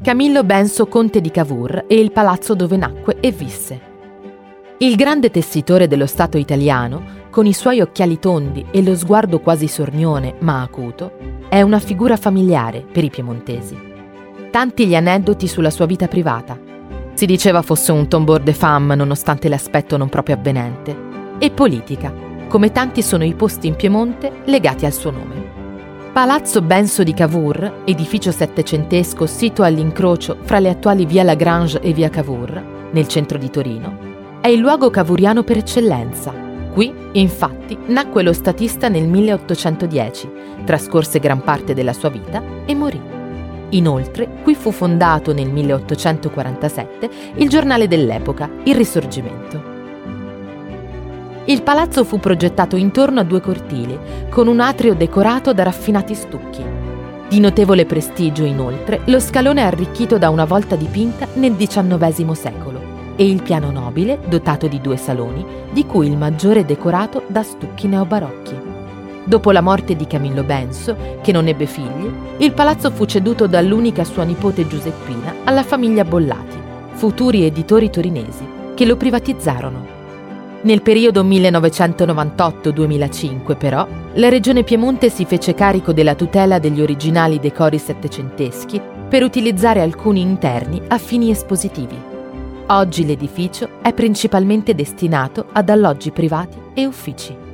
Camillo Benso, conte di Cavour, e il palazzo dove nacque e visse. Il grande tessitore dello Stato italiano, con i suoi occhiali tondi e lo sguardo quasi sornione ma acuto, è una figura familiare per i piemontesi. Tanti gli aneddoti sulla sua vita privata. Si diceva fosse un tombeur de femme nonostante l'aspetto non proprio avvenente. E politica, come tanti sono i posti in Piemonte legati al suo nome. Palazzo Benso di Cavour, edificio settecentesco sito all'incrocio fra le attuali via Lagrange e via Cavour, nel centro di Torino, è il luogo cavouriano per eccellenza. Qui, infatti, nacque lo statista nel 1810, trascorse gran parte della sua vita e morì. Inoltre, qui fu fondato nel 1847 il giornale dell'epoca, Il Risorgimento. Il palazzo fu progettato intorno a due cortili, con un atrio decorato da raffinati stucchi. Di notevole prestigio, inoltre, lo scalone arricchito da una volta dipinta nel XIX secolo e il piano nobile, dotato di due saloni, di cui il maggiore decorato da stucchi neobarocchi. Dopo la morte di Camillo Benso, che non ebbe figli, il palazzo fu ceduto dall'unica sua nipote Giuseppina alla famiglia Bollati, futuri editori torinesi, che lo privatizzarono. Nel periodo 1998-2005, però, la Regione Piemonte si fece carico della tutela degli originali decori settecenteschi per utilizzare alcuni interni a fini espositivi. Oggi l'edificio è principalmente destinato ad alloggi privati e uffici.